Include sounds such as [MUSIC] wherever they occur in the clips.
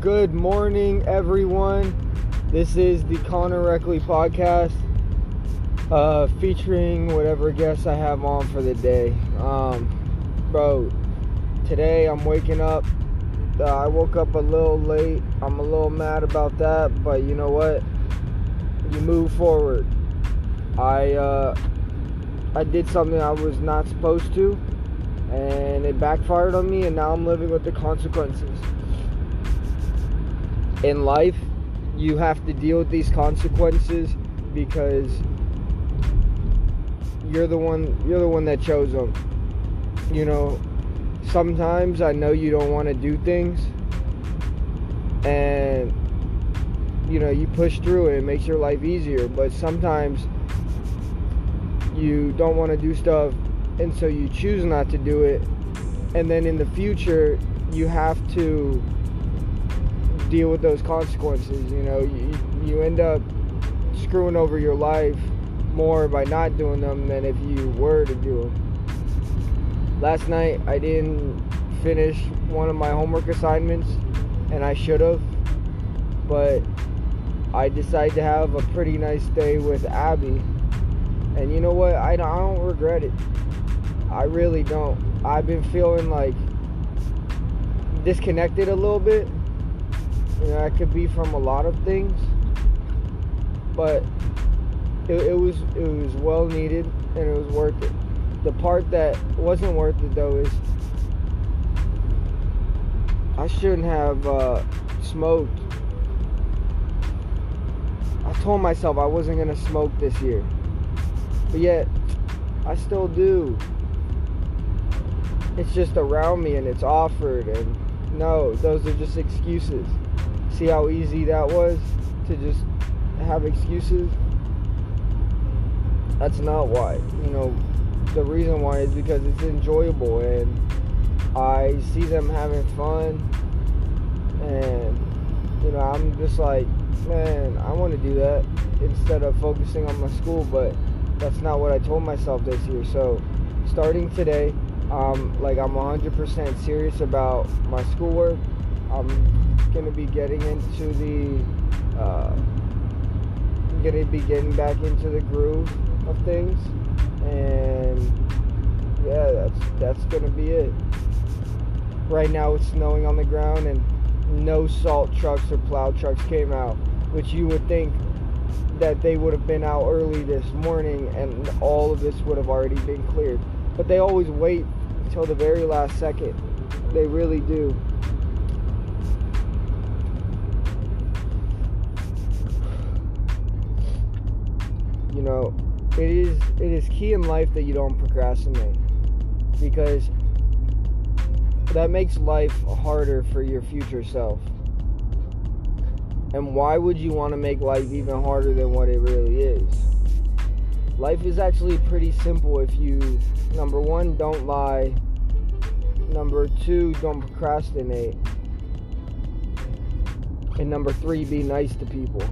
Good morning, everyone. This is the Connor Reckley podcast, uh, featuring whatever guests I have on for the day. Um, bro, today I'm waking up. Uh, I woke up a little late. I'm a little mad about that, but you know what? You move forward. I uh, I did something I was not supposed to and it backfired on me, and now I'm living with the consequences. In life, you have to deal with these consequences because you're the one you're the one that chose them. You know, sometimes I know you don't want to do things and you know, you push through it, it makes your life easier, but sometimes you don't want to do stuff and so you choose not to do it. And then in the future you have to deal with those consequences you know? You, you end up screwing over your life more by not doing them than if you were to do them last night i didn't finish one of my homework assignments and i should have but i decided to have a pretty nice day with abby. And you know what? I, I don't regret it I really don't. I've been feeling like disconnected a little bit. You know, that could be from a lot of things, but it, it was it was well needed and it was worth it. The part that wasn't worth it though is I shouldn't have uh, smoked. I told myself I wasn't gonna smoke this year, but yet I still do it's just around me and it's offered and no those are just excuses. See how easy that was to just have excuses? That's not why you know the reason why is because it's enjoyable and i see them having fun and you know i'm just like man i want to do that instead of focusing on my school but that's not what i told myself this year. So starting today um, like I'm 100% serious about my schoolwork. I'm gonna be getting into the, uh, I'm gonna be getting back into the groove of things, and yeah, that's that's gonna be it. Right now it's snowing on the ground, and no salt trucks or plow trucks came out, which you would think that they would have been out early this morning, and all of this would have already been cleared but they always wait until the very last second. They really do. You know, it is it is key in life that you don't procrastinate because that makes life harder for your future self. And why would you want to make life even harder than what it really is? Life is actually pretty simple if you, number one, don't lie. Number two, don't procrastinate. And number three, be nice to people.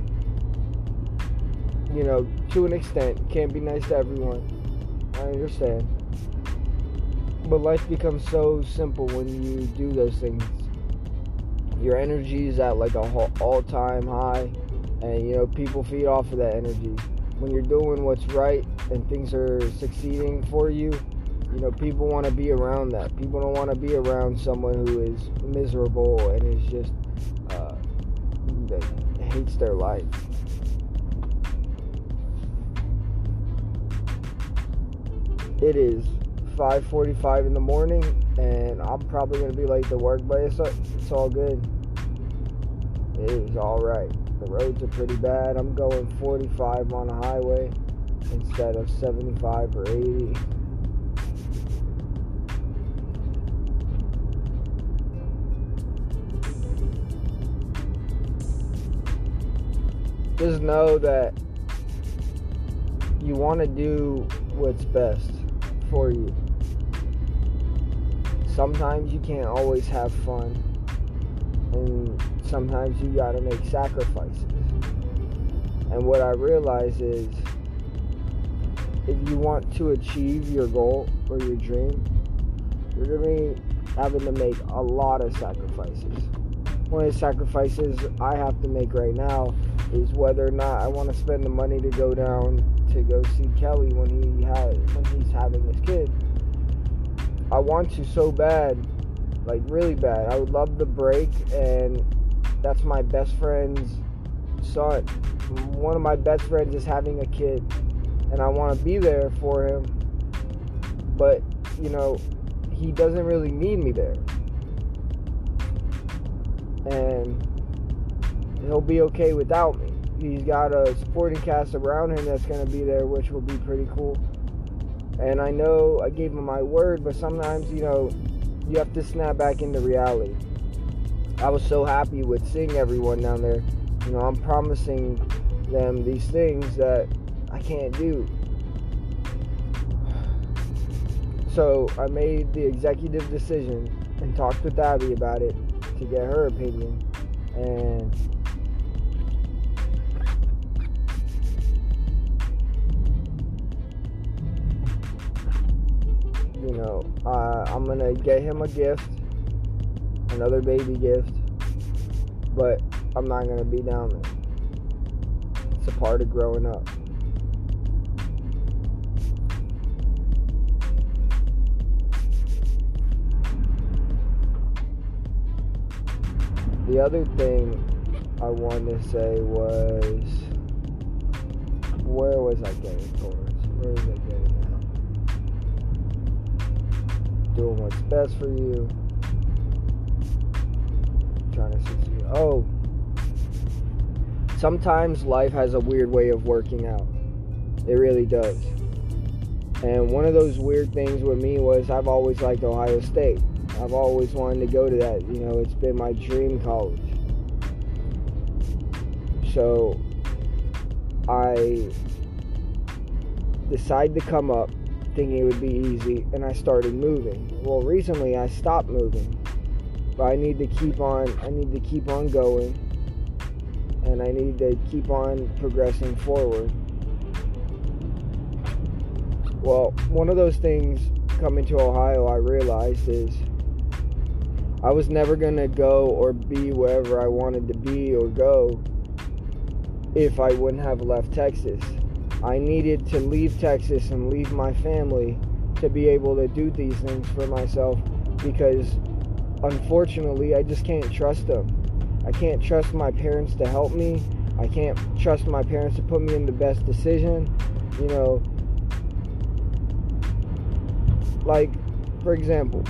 You know, to an extent. Can't be nice to everyone. I understand. But life becomes so simple when you do those things. Your energy is at like a all time high, and you know, people feed off of that energy when you're doing what's right and things are succeeding for you, you know, people want to be around that. People don't want to be around someone who is miserable and is just uh, hates their life. It is 5:45 in the morning, and I'm probably gonna be late to work, but it's it's all good. It is all right. The roads are pretty bad. I'm going 45 on a highway instead of 75 or 80. Just know that you want to do what's best for you. Sometimes you can't always have fun. And sometimes you got to make sacrifices. And what I realize is if you want to achieve your goal or your dream, you're going to be having to make a lot of sacrifices. One of the sacrifices I have to make right now is whether or not I want to spend the money to go down to go see Kelly when he has when he's having his kid. I want to so bad, like really bad. I would love the break, and that's my best friend's son. One of my best friends is having a kid, and I want to be there for him. But you know, he doesn't really need me there, and he'll be okay without me. He's got a supporting cast around him that's going to be there, which will be pretty cool. And I know I gave him my word, but sometimes, you know, you have to snap back into reality. I was so happy with seeing everyone down there. You know, I'm promising them these things that I can't do. [SIGHS] So I made the executive decision and talked with Abby about it to get her opinion. And you know, uh, I'm gonna get him a gift, another baby gift, but I'm not gonna be down there. It's a part of growing up. The other thing I wanted to say was where was I getting towards? Where was I getting at? Doing what's best for you. Trying to succeed. Oh, sometimes life has a weird way of working out. It really does. And one of those weird things with me was I've always liked Ohio State. I've always wanted to go to that. You know, it's been my dream college. So I decided to come up thinking it would be easy and I started moving. Well, recently I stopped moving. But I need to keep on I need to keep on going and I need to keep on progressing forward. Well, one of those things coming to Ohio I realized is I was never going to go or be wherever I wanted to be or go if I wouldn't have left Texas. I needed to leave Texas and leave my family to be able to do these things for myself because unfortunately I just can't trust them. I can't trust my parents to help me. I can't trust my parents to put me in the best decision. You know, like, for example,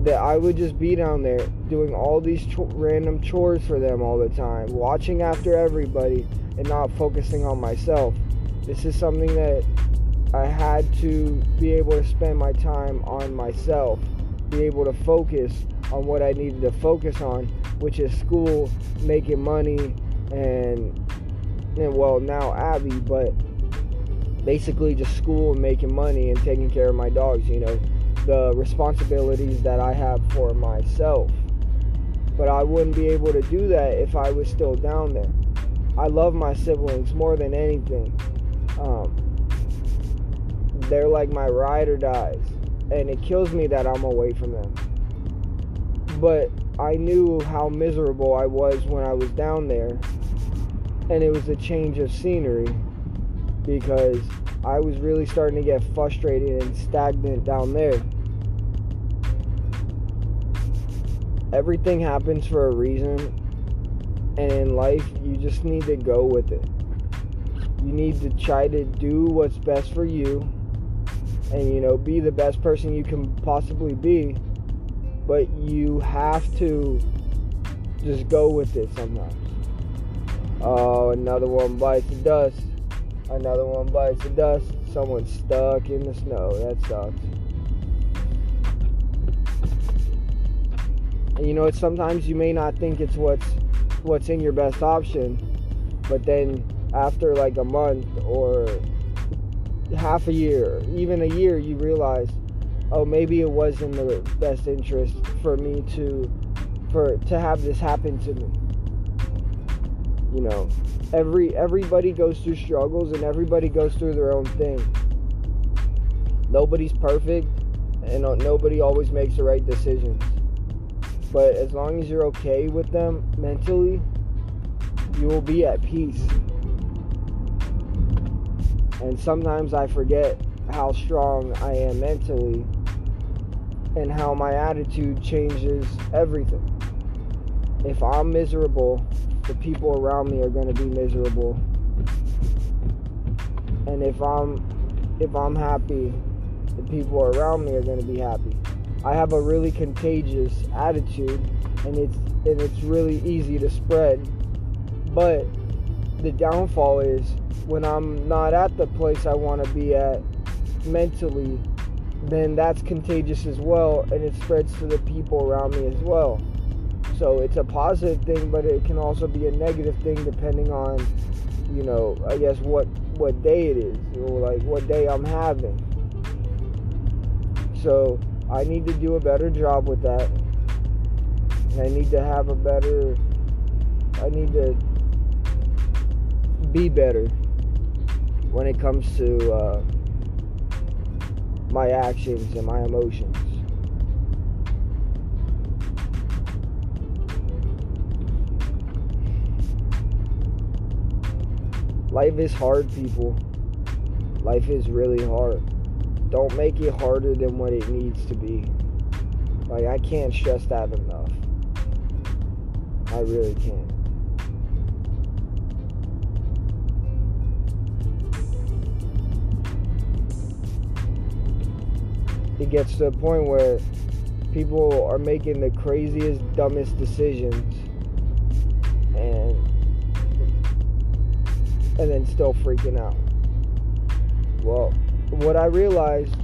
that I would just be down there doing all these cho- random chores for them all the time, watching after everybody and not focusing on myself. This is something that I had to be able to spend my time on myself, be able to focus on what I needed to focus on, which is school, making money, and and well now Abby, but basically just school and making money and taking care of my dogs. You know, the responsibilities that I have for myself. But I wouldn't be able to do that if I was still down there. I love my siblings more than anything. Um, they're like my ride or dies, and it kills me that I'm away from them. But I knew how miserable I was when I was down there, and it was a change of scenery because I was really starting to get frustrated and stagnant down there. Everything happens for a reason, and in life, you just need to go with it. You need to try to do what's best for you and, you know, be the best person you can possibly be, but you have to just go with it sometimes. Oh, another one bites the dust. Another one bites the dust. Someone's stuck in the snow. That sucks. And you know, sometimes you may not think it's what's what's in your best option, but then after like a month or half a year, even a year, you realize, oh, maybe it was in the best interest for me to for to have this happen to me. You know, every everybody goes through struggles and everybody goes through their own thing. Nobody's perfect and nobody always makes the right decisions. But as long as you're okay with them mentally, you will be at peace. And sometimes I forget how strong I am mentally and how my attitude changes everything. If I'm miserable, the people around me are going to be miserable. And if I'm if I'm happy, the people around me are going to be happy. I have a really contagious attitude and it's and it's really easy to spread. But the downfall is when I'm not at the place I want to be at mentally, then that's contagious as well and it spreads to the people around me as well. So it's a positive thing, but it can also be a negative thing depending on, you know, I guess what what day it is or like what day I'm having. So I need to do a better job with that. And I need to have a better I need to be better when it comes to uh, my actions and my emotions. Life is hard, people. Life is really hard. Don't make it harder than what it needs to be. Like, I can't stress that enough. I really can't. It gets to a point where people are making the craziest, dumbest decisions and and then still freaking out. Well, what I realized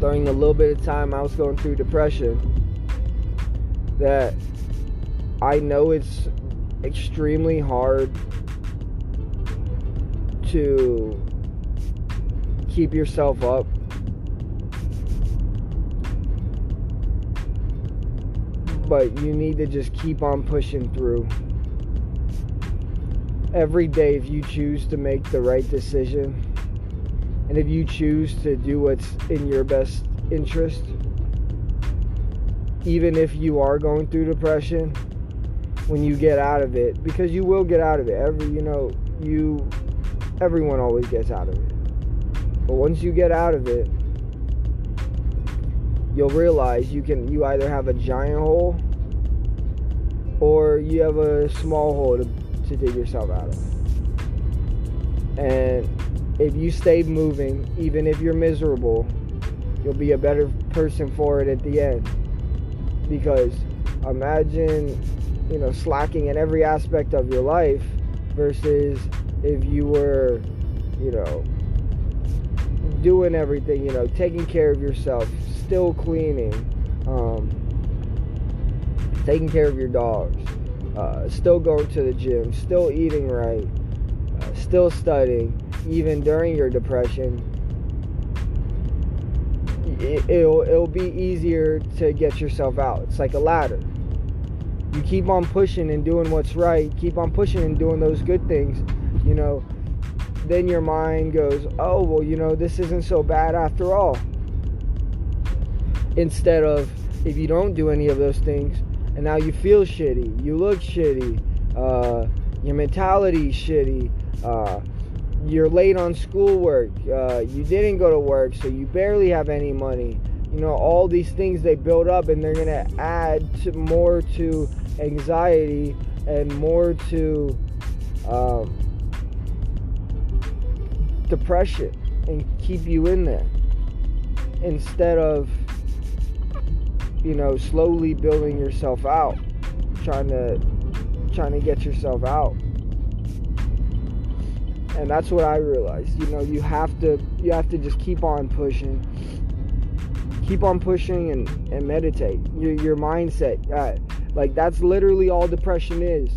during the little bit of time I was going through depression that I know it's extremely hard to keep yourself up. But you need to just keep on pushing through. Every day if you choose to make the right decision and if you choose to do what's in your best interest even if you are going through depression when you get out of it because you will get out of it. Every you know you everyone always gets out of it. But once you get out of it you'll realize you can you either have a giant hole or you have a small hole to to dig yourself out of. And if you stay moving, even if you're miserable, you'll be a better person for it at the end. Because imagine, you know, slacking in every aspect of your life versus if you were, you know, doing everything, you know, taking care of yourself, still cleaning, um, taking care of your dogs, uh, still going to the gym, still eating right, uh, still studying, even during your depression, it, it'll, it'll be easier to get yourself out. It's like a ladder. You keep on pushing and doing what's right, keep on pushing and doing those good things, you know, then your mind goes, oh, well, you know, this isn't so bad after all. Instead of, if you don't do any of those things, and now you feel shitty, you look shitty, uh, your mentality shitty, uh, you're late on schoolwork, uh, you didn't go to work, so you barely have any money. You know, all these things they build up and they're gonna add to more to anxiety and more to um, depression and keep you in there instead of you know, slowly building yourself out, trying to trying to get yourself out. And that's what I realized. You know, you have to you have to just keep on pushing. Keep on pushing and, and meditate. Your your mindset. Uh, like that's literally all depression is.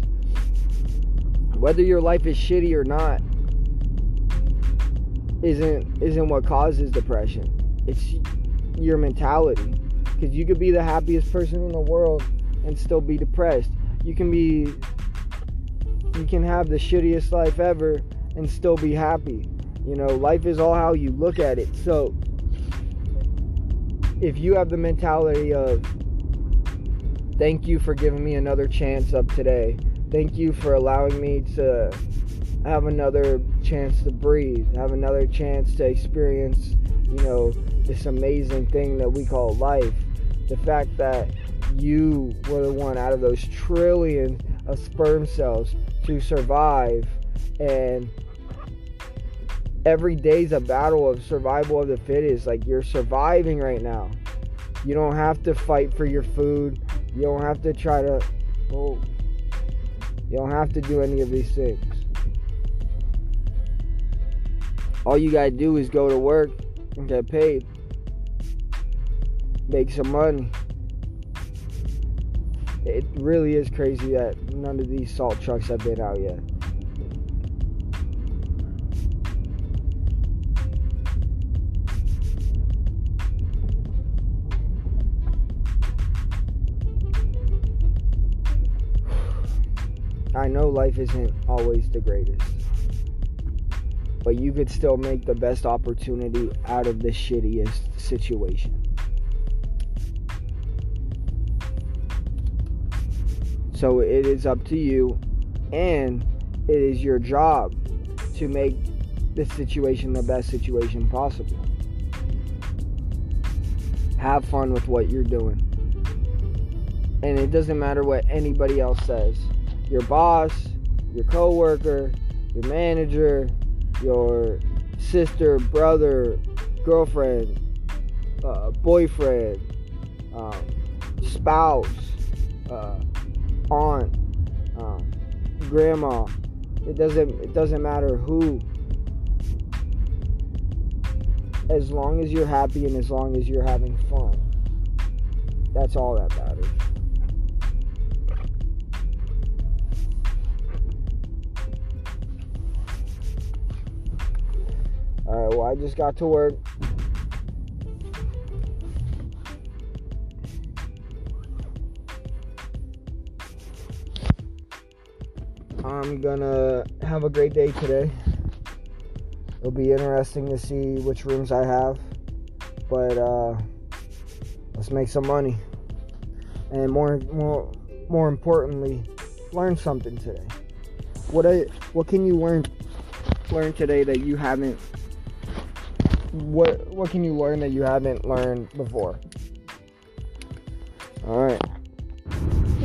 Whether your life is shitty or not isn't isn't what causes depression. It's your mentality because you could be the happiest person in the world and still be depressed. You can be you can have the shittiest life ever and still be happy. You know, life is all how you look at it. So if you have the mentality of thank you for giving me another chance up today thank you for allowing me to have another chance to breathe have another chance to experience you know this amazing thing that we call life the fact that you were the one out of those trillion of sperm cells to survive and every day's a battle of survival of the fittest. Like you're surviving right now. You don't have to fight for your food. You don't have to try to oh you don't have to do any of these things. All you gotta do is go to work and get paid make some money it really is crazy that none of these salt trucks have been out yet. I know life isn't always the greatest, but you could still make the best opportunity out of the shittiest situation. So it is up to you, and it is your job to make the situation the best situation possible. Have fun with what you're doing. And it doesn't matter what anybody else says. Your boss, your coworker, your manager, your sister, brother, girlfriend, uh, boyfriend, um, spouse, uh, aunt, um, grandma. It doesn't it doesn't matter who. As long as you're happy and as long as you're having fun. That's all that matters. Alright, well I just got to work. I'm gonna have a great day today. It'll be interesting to see which rooms I have, but uh, let's make some money, and more, more, more importantly, learn something today. What I, what can you learn, learn today that you haven't? What, what can you learn that you haven't learned before? All right.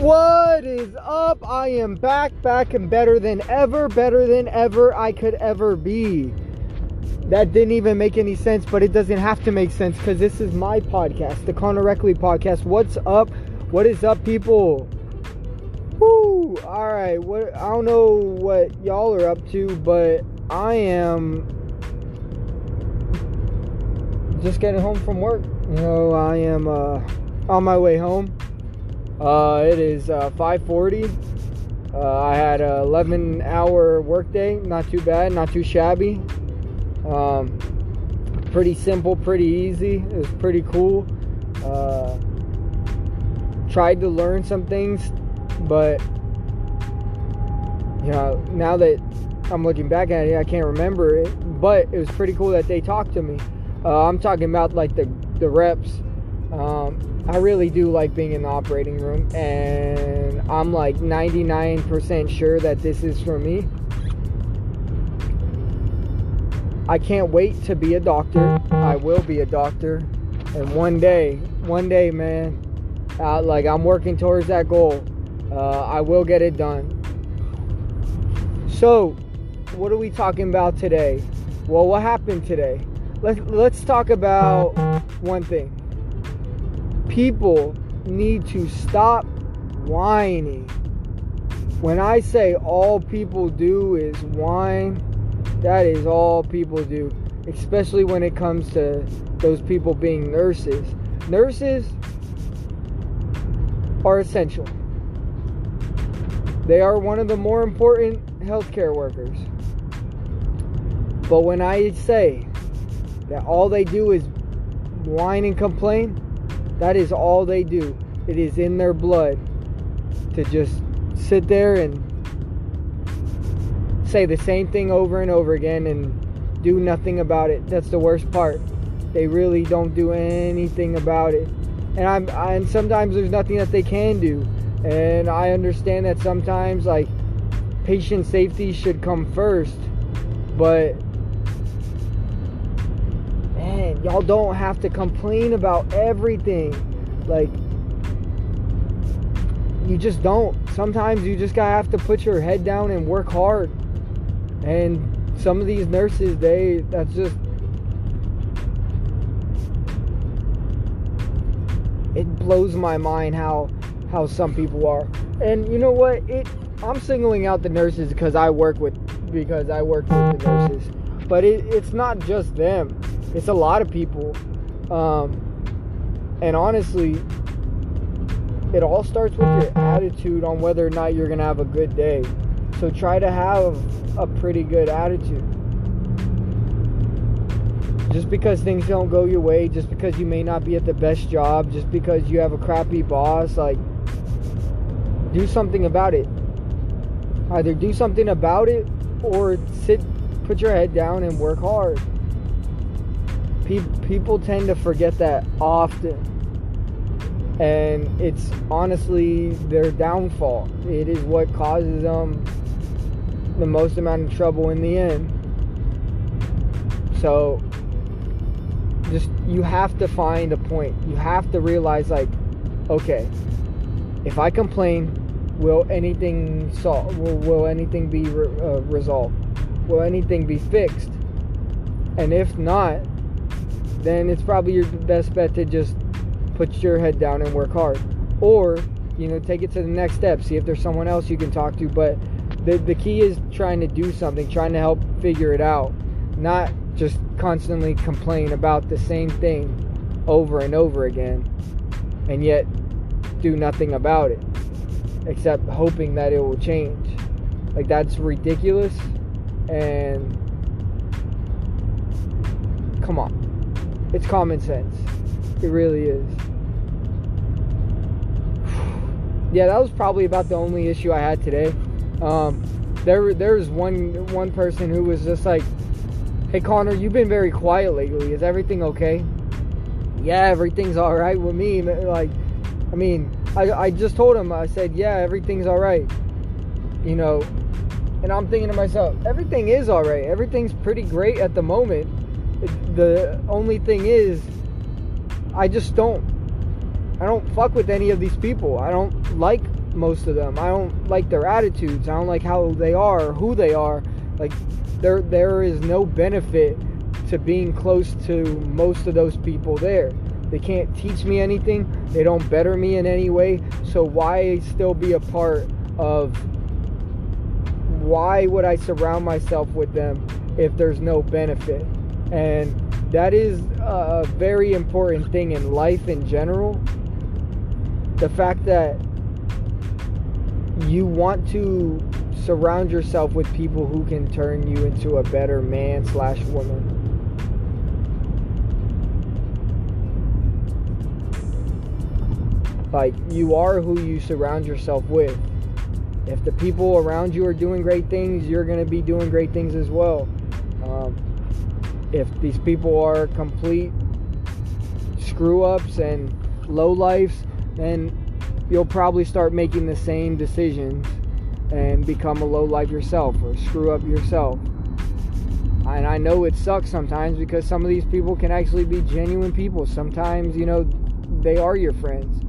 What is up? I am back, back, and better than ever, better than ever I could ever be. That didn't even make any sense, but it doesn't have to make sense because this is my podcast, the Connor Reckley podcast. What's up? What is up, people? Whoo! All right. What? I don't know what y'all are up to, but I am just getting home from work. You know, I am uh, on my way home. Uh, it is uh, 5:40. Uh, I had an 11 hour workday. Not too bad. Not too shabby. Um, pretty simple. Pretty easy. It was pretty cool. Uh, tried to learn some things, but you know now that I'm looking back at it, I can't remember it. But it was pretty cool that they talked to me. Uh, I'm talking about like the the reps. Um, I really do like being in the operating room, and I'm like 99% sure that this is for me. I can't wait to be a doctor. I will be a doctor, and one day, one day, man, uh, like I'm working towards that goal. Uh, I will get it done. So, what are we talking about today? Well, what happened today? Let's let's talk about one thing people need to stop whining. When I say all people do is whine, that is all people do, especially when it comes to those people being nurses. Nurses are essential. They are one of the more important healthcare workers. But when I say that all they do is whine and complain, that is all they do. It is in their blood to just sit there and say the same thing over and over again and do nothing about it. That's the worst part. they really don't do anything about it. And I'm I, and sometimes there's nothing that they can do. And I understand that sometimes like patient safety should come first, but y'all don't have to complain about everything. Like you just don't. Sometimes you just gotta have to put your head down and work hard. And some of these nurses, they that's just it blows my mind how how some people are. And you know what? It I'm singling out the nurses because I work with because I work with the nurses. But it, it's not just them. It's a lot of people. Um, and honestly, it all starts with your attitude on whether or not you're gonna have a good day. So try to have a pretty good attitude. Just because things don't go your way, just because you may not be at the best job, just because you have a crappy boss, like do something about it. Either do something about it or sit, put your head down and work hard. People tend to forget that often. And it's honestly their downfall. It is what causes them the most amount of trouble in the end. So, just you have to find a point. You have to realize, like, okay, if I complain, will anything solve? Will, will anything be re- uh, resolved? Will anything be fixed? And if not, then it's probably your best bet to just put your head down and work hard, or you know, take it to the next step. See if there's someone else you can talk to. But the the key is trying to do something, trying to help figure it out, not just constantly complain about the same thing over and over again, and yet do nothing about it except hoping that it will change. Like that's ridiculous and come on. It's common sense. It really is. [SIGHS] yeah, that was probably about the only issue I had today. Um, there, there was one one person who was just like, "Hey Connor, you've been very quiet lately. Is everything okay?" Yeah, everything's all right with me. Like, I mean, I, I just told him, I said, yeah, everything's all right. You know, and I'm thinking to myself, everything is all right. Everything's pretty great at the moment. The only thing is, I just don't, I don't fuck with any of these people. I don't like most of them. I don't like their attitudes. I don't like how they are, who they are. Like, there, there is no benefit to being close to most of those people there. They can't teach me anything. They don't better me in any way. So why still be a part of why would I surround myself with them if there's no benefit? And that is a very important thing in life in general. The fact that you want to surround yourself with people who can turn you into a better man slash woman Like, you are who you surround yourself with. If the people around you are doing great things, you're going to be doing great things as well. Um, if these people are complete screw ups and low lives, then you'll probably start making the same decisions and become a low life yourself or screw up yourself. And I know it sucks sometimes because some of these people can actually be genuine people. Sometimes, you know, they are your friends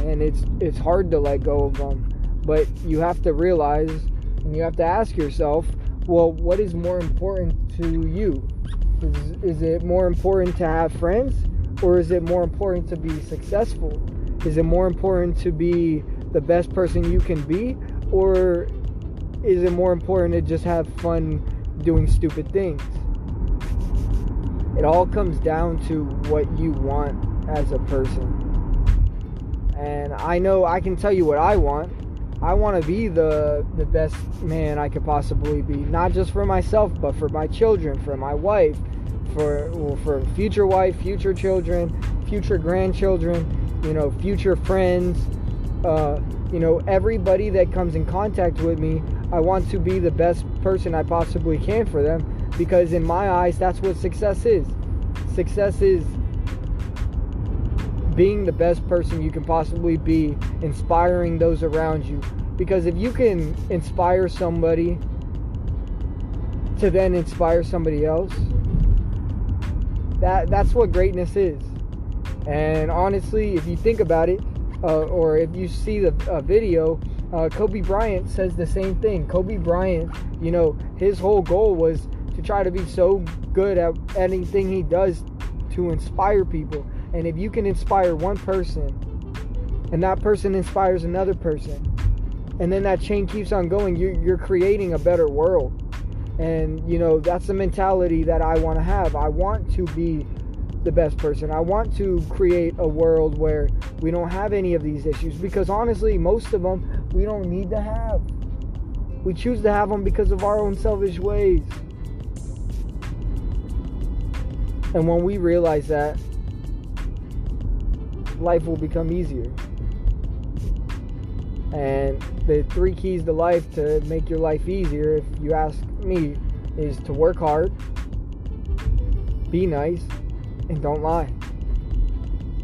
and it's it's hard to let go of them. But you have to realize and you have to ask yourself, well, what is more important to you? Is, is it more important to have friends or is it more important to be successful? Is it more important to be the best person you can be or is it more important to just have fun doing stupid things? It all comes down to what you want as a person. And I know I can tell you what I want. I want to be the the best man I could possibly be, not just for myself, but for my children, for my wife, for for future wife, future children, future grandchildren, you know, future friends, uh, you know, everybody that comes in contact with me. I want to be the best person I possibly can for them because in my eyes, that's what success is. success is being the best person you can possibly be, inspiring those around you. Because if you can inspire somebody to then inspire somebody else, that that's what greatness is. And honestly, if you think about it, uh, or if you see the uh, video, uh, Kobe Bryant says the same thing. Kobe Bryant, you know, his whole goal was to try to be so good at anything he does to inspire people. And if you can inspire one person, and that person inspires another person, and then that chain keeps on going, you're, you're creating a better world. And, you know, that's the mentality that I want to have. I want to be the best person. I want to create a world where we don't have any of these issues because honestly, most of them we don't need to have. We choose to have them because of our own selfish ways. And when we realize that, life will become easier. And the three keys to life to make your life easier, if you ask me, is to work hard, be nice, and don't lie.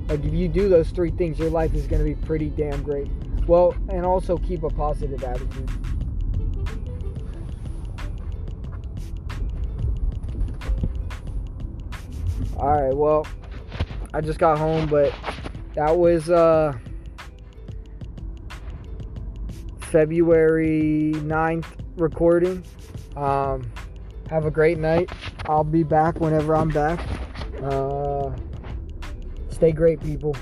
Like if you do those three things, your life is going to be pretty damn great. Well, and also keep a positive attitude. All right, well, I just got home, but that was uh February 9th recording. Um, have a great night. I'll be back whenever I'm back. Uh, stay great, people.